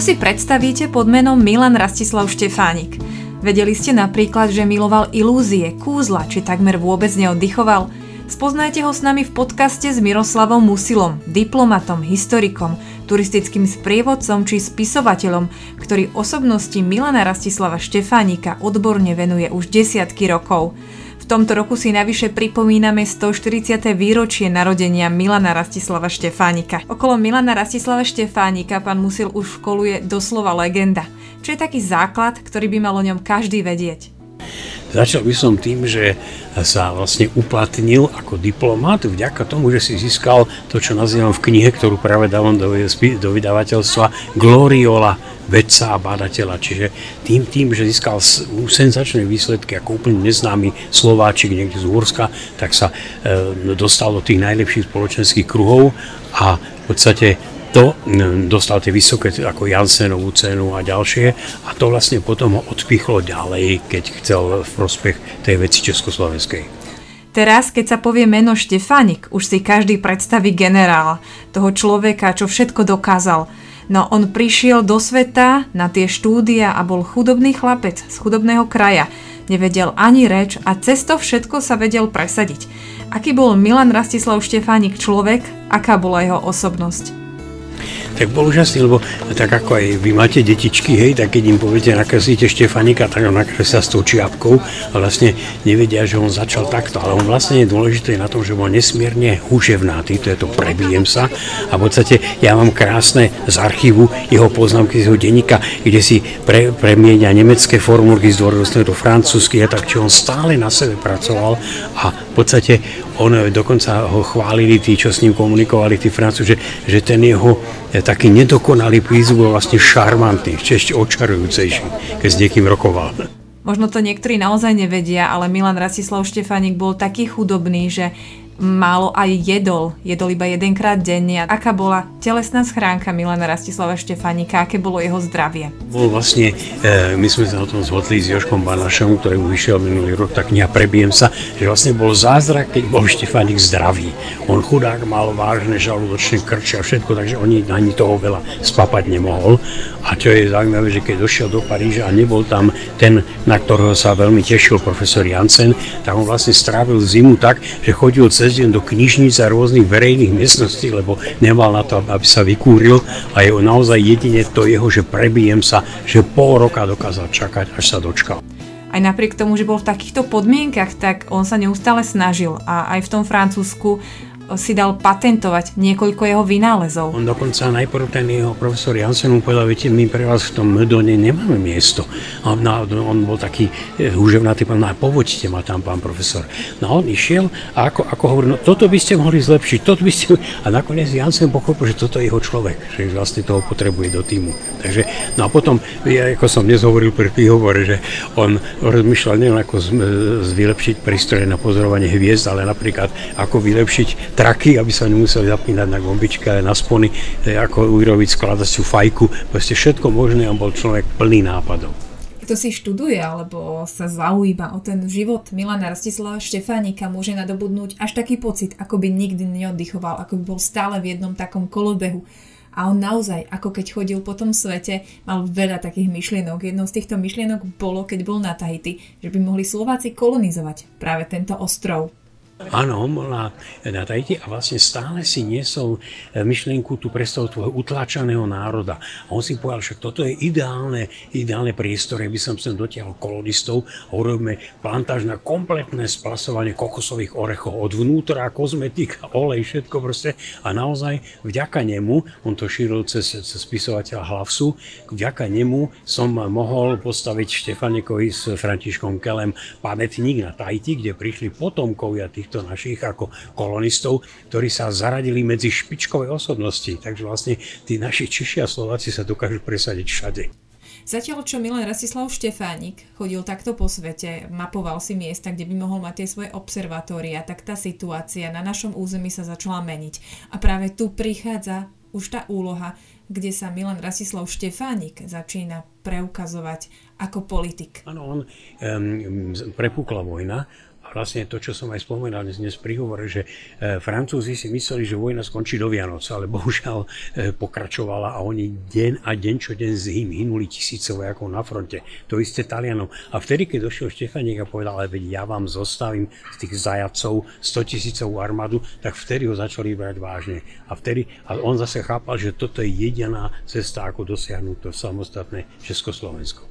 Čo si predstavíte pod menom Milan Rastislav Štefánik? Vedeli ste napríklad, že miloval ilúzie, kúzla, či takmer vôbec neoddychoval? Spoznajte ho s nami v podcaste s Miroslavom Musilom, diplomatom, historikom, turistickým sprievodcom či spisovateľom, ktorý osobnosti Milana Rastislava Štefánika odborne venuje už desiatky rokov. V tomto roku si navyše pripomíname 140. výročie narodenia Milana Rastislava Štefánika. Okolo Milana Rastislava Štefánika pán Musil už školuje doslova legenda. Čo je taký základ, ktorý by mal o ňom každý vedieť? Začal by som tým, že sa vlastne uplatnil ako diplomat vďaka tomu, že si získal to, čo nazývam v knihe, ktorú práve dávam do, do vydavateľstva, Gloriola vedca a bádateľa. Čiže tým, tým, že získal senzačné výsledky ako úplne neznámy Slováčik niekde z Úrska, tak sa e, dostal do tých najlepších spoločenských kruhov a v podstate to dostal tie vysoké ako Jansenovú cenu a ďalšie a to vlastne potom ho odpichlo ďalej, keď chcel v prospech tej veci Československej. Teraz, keď sa povie meno Štefánik, už si každý predstaví generála, toho človeka, čo všetko dokázal. No on prišiel do sveta na tie štúdia a bol chudobný chlapec z chudobného kraja. Nevedel ani reč a cez to všetko sa vedel presadiť. Aký bol Milan Rastislav Štefánik človek, aká bola jeho osobnosť? Tak bol úžasný, lebo tak ako aj vy máte detičky, hej, tak keď im poviete nakreslíte Štefanika, tak ho nakreslia s tou čiapkou a vlastne nevedia, že on začal takto, ale on vlastne je dôležité na tom, že bol nesmierne huževnátý, to je to prebijem sa a v podstate ja mám krásne z archívu jeho poznámky z jeho denníka, kde si pre, premienia nemecké formulky z do francúzsky a tak, či on stále na sebe pracoval a podstate on dokonca ho chválili tí, čo s ním komunikovali, tí francúzi, že, že ten jeho taký nedokonalý prízvuk bol vlastne šarmantný, ešte očarujúcejší, keď s niekým rokoval. Možno to niektorí naozaj nevedia, ale Milan Rastislav Štefánik bol taký chudobný, že málo aj jedol. Jedol iba jedenkrát denne. Aká bola telesná schránka Milana Rastislava Štefánika? Aké bolo jeho zdravie? Bol vlastne, e, my sme sa o tom zhodli s Joškom Banašom, ktorý vyšiel minulý rok, tak kniha Prebijem sa, že vlastne bol zázrak, keď bol Štefánik zdravý. On chudák mal vážne žalúdočné krče a všetko, takže oni ani toho veľa spapať nemohol. A čo je zaujímavé, že keď došiel do Paríža a nebol tam ten, na ktorého sa veľmi tešil profesor Jansen, tak on vlastne strávil zimu tak, že chodil cez deň do knižníc a rôznych verejných miestností, lebo nemal na to, aby sa vykúril a je naozaj jedine to jeho, že prebijem sa, že pol roka dokázal čakať, až sa dočkal. Aj napriek tomu, že bol v takýchto podmienkach, tak on sa neustále snažil a aj v tom Francúzsku si dal patentovať niekoľko jeho vynálezov. On dokonca najprv ten jeho profesor Jansen mu povedal, viete, my pre vás v tom Medone nemáme miesto. Na, on bol taký e, húževnatý, pán, no povoďte ma tam, pán profesor. No on išiel a ako, ako hovoril, no toto by ste mohli zlepšiť, toto by ste... A nakoniec Jansen pochopil, že toto je jeho človek, že vlastne toho potrebuje do týmu. Takže, no a potom, ja, ako som dnes hovoril pri príhovore, že on rozmýšľal nielen ako z, z vylepšiť prístroje na pozorovanie hviezd, ale napríklad ako vylepšiť traky, aby sa nemuseli zapínať na gombičke, ale na spony, e, ako urobiť skladaciu fajku, proste všetko možné, on bol človek plný nápadov kto si študuje alebo sa zaujíma o ten život Milana Rastislava Štefánika, môže nadobudnúť až taký pocit, ako by nikdy neoddychoval, ako by bol stále v jednom takom kolobehu. A on naozaj, ako keď chodil po tom svete, mal veľa takých myšlienok. Jednou z týchto myšlienok bolo, keď bol na Tahiti, že by mohli Slováci kolonizovať práve tento ostrov. Áno, on bol na, Tahiti a vlastne stále si niesol eh, myšlienku tú predstavu tvojho utláčaného národa. A on si povedal, že toto je ideálne, ideálne priestor, by som sem dotiahol kolonistov a urobíme plantáž na kompletné splasovanie kokosových orechov od vnútra, kozmetika, olej, všetko proste. A naozaj vďaka nemu, on to šíril cez, cez spisovateľa Hlavsu, vďaka nemu som mohol postaviť Štefanekovi s Františkom Kelem pamätník na Tahiti, kde prišli potomkovia tých týchto našich ako kolonistov, ktorí sa zaradili medzi špičkové osobnosti. Takže vlastne tí naši Češi a Slováci sa dokážu presadiť všade. Zatiaľ, čo Milan Rastislav Štefánik chodil takto po svete, mapoval si miesta, kde by mohol mať tie svoje observatória, tak tá situácia na našom území sa začala meniť. A práve tu prichádza už tá úloha, kde sa Milan Rastislav Štefánik začína preukazovať ako politik. Áno, on um, prepukla vojna vlastne to, čo som aj spomenal dnes, dnes prihovore, že e, Francúzi si mysleli, že vojna skončí do Vianoc, ale bohužiaľ e, pokračovala a oni deň a deň čo deň z hym hynuli tisíce vojakov na fronte. To isté Talianov. A vtedy, keď došiel Štefaník a povedal, ale veď ja vám zostavím z tých zajacov 100 tisícovú armádu, tak vtedy ho začali brať vážne. A vtedy, a on zase chápal, že toto je jediná cesta, ako dosiahnuť to samostatné Československo.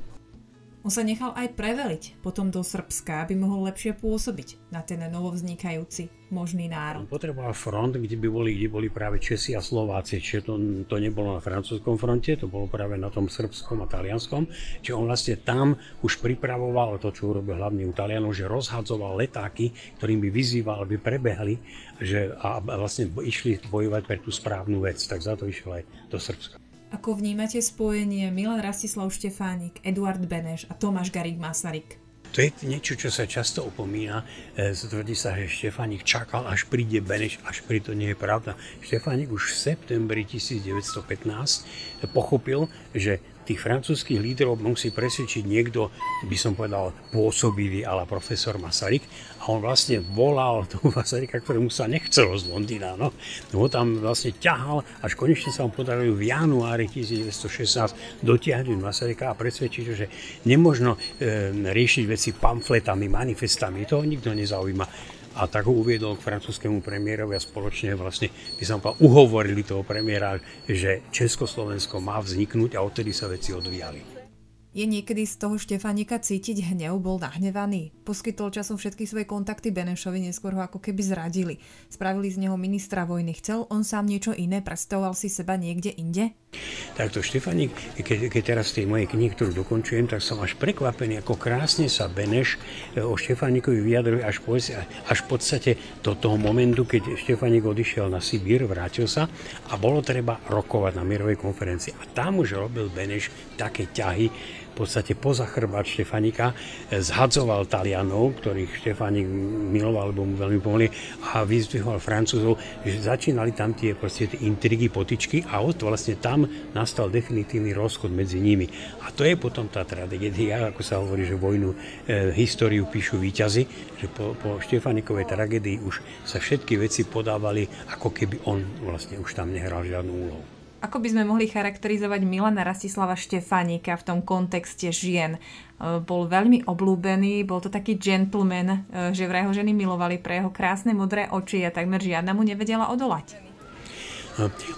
On sa nechal aj preveliť potom do Srbska, aby mohol lepšie pôsobiť na ten novovznikajúci možný národ. Potreboval front, kde by boli, kde boli práve Česi a Slováci. Čiže to, to nebolo na francúzskom fronte, to bolo práve na tom srbskom a talianskom. Čiže on vlastne tam už pripravoval to, čo urobil hlavný u Talianov, že rozhadzoval letáky, ktorým by vyzýval, aby prebehli že, a vlastne išli bojovať pre tú správnu vec. Tak za to išiel aj do Srbska. Ako vnímate spojenie Milan Rastislav Štefánik, Eduard Beneš a Tomáš Garik Masaryk? To je niečo, čo sa často opomína. E, tvrdí sa, že Štefánik čakal, až príde Beneš, až pri to nie je pravda. Štefánik už v septembri 1915 pochopil, že tých francúzských líderov musí presvedčiť niekto, by som povedal, pôsobivý, ale profesor Masaryk. A on vlastne volal toho Masaryka, ktorému sa nechcelo z Londýna. No. Ho tam vlastne ťahal, až konečne sa mu podarilo v januári 1916 dotiahnuť Masaryka a presvedčiť, že nemožno e, riešiť veci pamfletami, manifestami. To nikto nezaujíma a tak ho uviedol k francúzskému premiérovi a spoločne vlastne by som povedal, uhovorili toho premiéra, že Československo má vzniknúť a odtedy sa veci odvíjali. Je niekedy z toho Štefanika cítiť hnev, bol nahnevaný. Poskytol časom všetky svoje kontakty Benešovi, neskôr ho ako keby zradili. Spravili z neho ministra vojny. Chcel on sám niečo iné? Predstavoval si seba niekde inde? Takto Štefanik, keď, keď teraz tej mojej knihy, ktorú dokončujem, tak som až prekvapený, ako krásne sa Beneš e, o Štefanikovi vyjadruje až, po, až v podstate do toho momentu, keď Štefanik odišiel na Sibír, vrátil sa a bolo treba rokovať na mierovej konferencii. A tam už robil Beneš také ťahy, podstate poza chrbát Štefanika eh, zhadzoval Talianov, ktorých Štefanik miloval, lebo mu veľmi pomohli a vyzdvihoval Francúzov, že začínali tam tie, proste, tie intrigy, potičky a od vlastne tam nastal definitívny rozchod medzi nimi. A to je potom tá tragédia, ako sa hovorí, že vojnu, e, históriu píšu výťazy, že po, po Štefanikovej tragédii už sa všetky veci podávali, ako keby on vlastne už tam nehral žiadnu úlohu. Ako by sme mohli charakterizovať Milana Rastislava Štefánika v tom kontexte žien? E, bol veľmi oblúbený, bol to taký gentleman, e, že vraj ho ženy milovali pre jeho krásne modré oči a takmer žiadna mu nevedela odolať.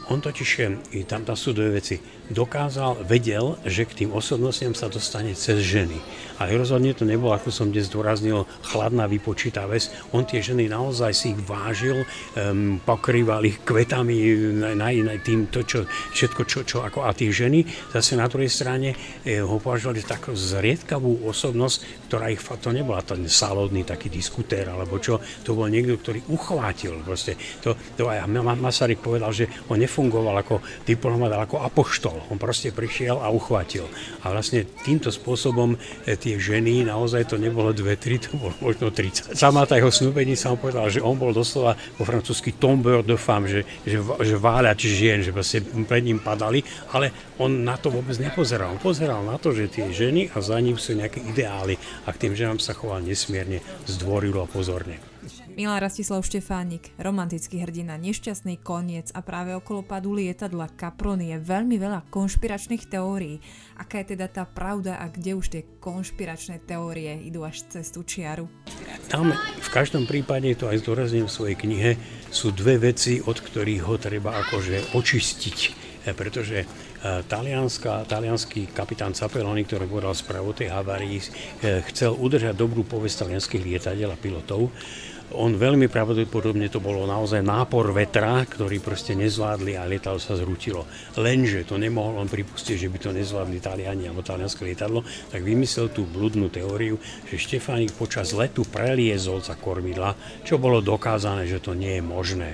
On totiž, i tam, tam sú dve veci, dokázal, vedel, že k tým osobnostiam sa dostane cez ženy. Ale rozhodne to nebolo, ako som dnes zdôraznil, chladná vypočítá vec. On tie ženy naozaj si ich vážil, um, pokrýval ich kvetami, na, na, tým, to, čo, všetko, čo, čo ako a tie ženy zase na druhej strane eh, ho považovali takú zriedkavú osobnosť, ktorá ich, to nebola ten salódny taký diskutér, alebo čo, to bol niekto, ktorý uchvátil. Proste. To, to aj Masaryk povedal, že on nefungoval ako diplomat, ale ako apoštol. On proste prišiel a uchvátil. A vlastne týmto spôsobom eh, tie ženy, naozaj to nebolo dve, tri, to bolo možno 30. Sama tá jeho snúbenica mu povedala, že on bol doslova po francúzsky tombeur de femme, že, že, že váľač žien, že vlastne pred ním padali, ale on na to vôbec nepozeral. On pozeral na to, že tie ženy a za ním sú nejaké ideály a k tým ženám sa choval nesmierne zdvorilo a pozorne. Milan Rastislav Štefánik, romantický hrdina, nešťastný koniec a práve okolo padu lietadla Caproni je veľmi veľa konšpiračných teórií. Aká je teda tá pravda a kde už tie konšpiračné teórie idú až cez tú čiaru? Tam v každom prípade, to aj zdôrazním v svojej knihe, sú dve veci, od ktorých ho treba akože očistiť pretože e, talianský kapitán Capeloni, ktorý povedal správu tej havárii, e, chcel udržať dobrú povesť talianských lietadiel a pilotov on veľmi pravdepodobne to bolo naozaj nápor vetra, ktorý proste nezvládli a lietadlo sa zrútilo. Lenže to nemohol on pripustiť, že by to nezvládli Taliani alebo talianské lietadlo, tak vymyslel tú bludnú teóriu, že Štefánik počas letu preliezol za kormidla, čo bolo dokázané, že to nie je možné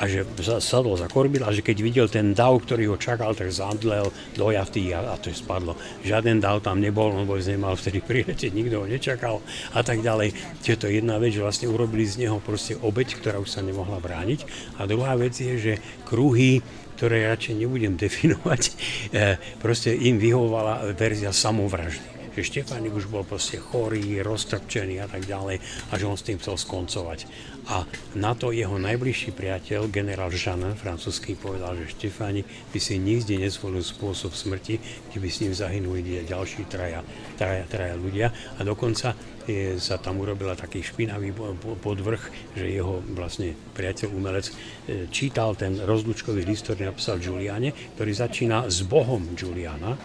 a že sadol za kormidla a že keď videl ten dav, ktorý ho čakal, tak zadlel dojatý a, a to je spadlo. Žiaden dav tam nebol, on vôbec nemal vtedy prileteť, nikto ho nečakal a tak ďalej. Čiže jedna vec, že vlastne urobili z neho proste obeď, ktorá už sa nemohla brániť. A druhá vec je, že kruhy ktoré radšej nebudem definovať, eh, proste im vyhovovala verzia samovraždy že Štefánik už bol proste chorý, roztrpčený a tak ďalej a že on s tým chcel skoncovať. A na to jeho najbližší priateľ, generál Jean, francúzsky, povedal, že Štefánik by si nikdy nezvolil spôsob smrti, kde by s ním zahynuli ďalší traja, traja, traja ľudia a dokonca je, sa tam urobila taký špinavý podvrh, že jeho vlastne priateľ umelec e, čítal ten rozlučkový list, ktorý napísal Giuliane, ktorý začína s Bohom Giuliana,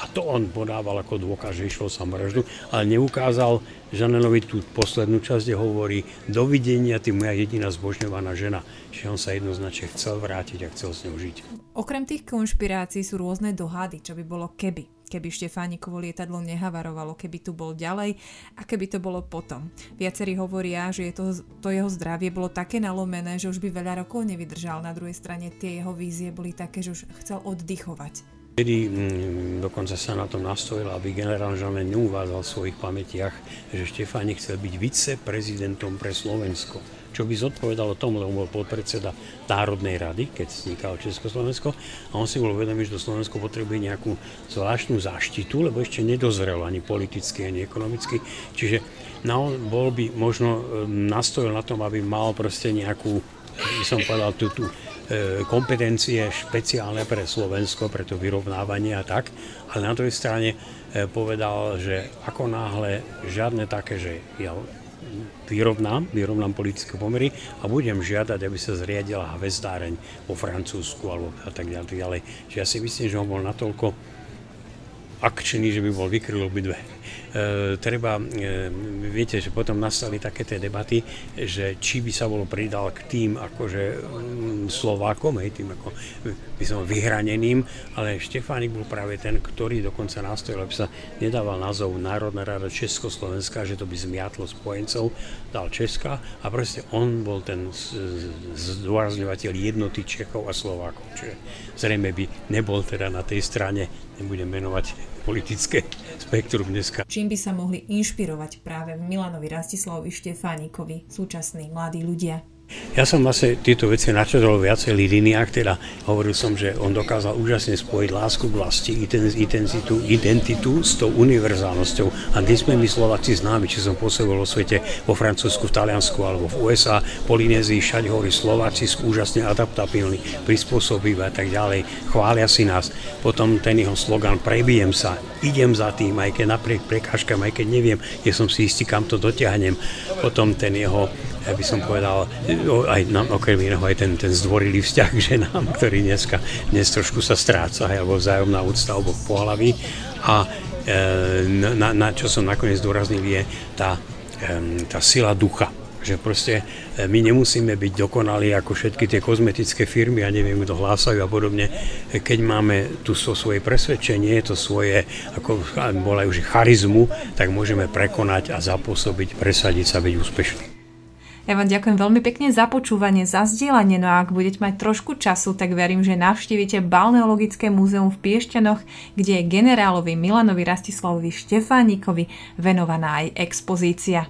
a to on podával ako dôkaz, že išlo samovraždu, ale neukázal Žanenovi tú poslednú časť, kde hovorí dovidenia, ty moja jediná zbožňovaná žena. Čiže on sa jednoznačne chcel vrátiť a chcel s ňou žiť. Okrem tých konšpirácií sú rôzne dohady, čo by bolo keby keby Štefánikovo lietadlo nehavarovalo, keby tu bol ďalej a keby to bolo potom. Viacerí hovoria, že je to, to jeho zdravie bolo také nalomené, že už by veľa rokov nevydržal. Na druhej strane tie jeho vízie boli také, že už chcel oddychovať. Vtedy mm, dokonca sa na tom nastojil, aby generál Žané neuvádzal v svojich pamätiach, že Štefánik chcel byť viceprezidentom pre Slovensko. Čo by zodpovedalo tomu, lebo bol podpredseda Národnej rady, keď vznikalo Československo. A on si bol uvedomý, že to Slovensko potrebuje nejakú zvláštnu záštitu, lebo ešte nedozrel ani politicky, ani ekonomicky. Čiže no, bol by možno e, nastojil na tom, aby mal proste nejakú, by som povedal, tú, tú kompetencie špeciálne pre Slovensko, pre to vyrovnávanie a tak, ale na druhej strane e, povedal, že ako náhle žiadne také, že ja vyrovnám, vyrovnám politické pomery a budem žiadať, aby sa zriadila hvezdáreň vo Francúzsku alebo a tak ďalej, tak ďalej. Že ja si myslím, že on bol natoľko akčný, že by bol vykryl obidve e, treba, e, viete, že potom nastali také tie debaty, že či by sa bolo pridal k tým akože mm, Slovákom, hej, tým ako by som vyhraneným, ale Štefánik bol práve ten, ktorý dokonca nastojil, aby sa nedával názov Národná rada Československa, že to by zmiatlo spojencov, dal Česka a proste on bol ten zdôrazňovateľ jednoty Čechov a Slovákov, čiže zrejme by nebol teda na tej strane, nebudem menovať politické spektrum dneska. Čím by sa mohli inšpirovať práve v Milanovi Rastislavovi Štefánikovi súčasní mladí ľudia? Ja som vlastne tieto veci načetol v viacerých liniách, teda hovoril som, že on dokázal úžasne spojiť lásku k vlasti, intenzitu, identitu s tou univerzálnosťou. A dnes sme my Slováci známi, či som pôsobil vo svete, vo Francúzsku, v Taliansku alebo v USA, Polynézii, všade hovorí Slováci sú úžasne adaptabilní, prispôsobiví a tak ďalej. Chvália si nás. Potom ten jeho slogan prebijem sa, idem za tým, aj keď napriek prekážkam, aj keď neviem, je som si istý, kam to dotiahnem. Potom ten jeho ja by som povedal, aj nám okrem iného aj ten, ten zdvorilý vzťah k ženám, ktorý dneska, dnes trošku sa stráca, alebo vzájomná úcta oboch pohlaví. A e, na, na, čo som nakoniec zdôraznil je tá, e, tá sila ducha že proste e, my nemusíme byť dokonali ako všetky tie kozmetické firmy a neviem, kto hlásajú a podobne. Keď máme tu so svoje presvedčenie, to svoje, ako volajú, že charizmu, tak môžeme prekonať a zapôsobiť, presadiť sa, byť úspešný. Ja vám ďakujem veľmi pekne za počúvanie, za zdieľanie, no a ak budete mať trošku času, tak verím, že navštívite Balneologické múzeum v Piešťanoch, kde je generálovi Milanovi Rastislavovi Štefánikovi venovaná aj expozícia.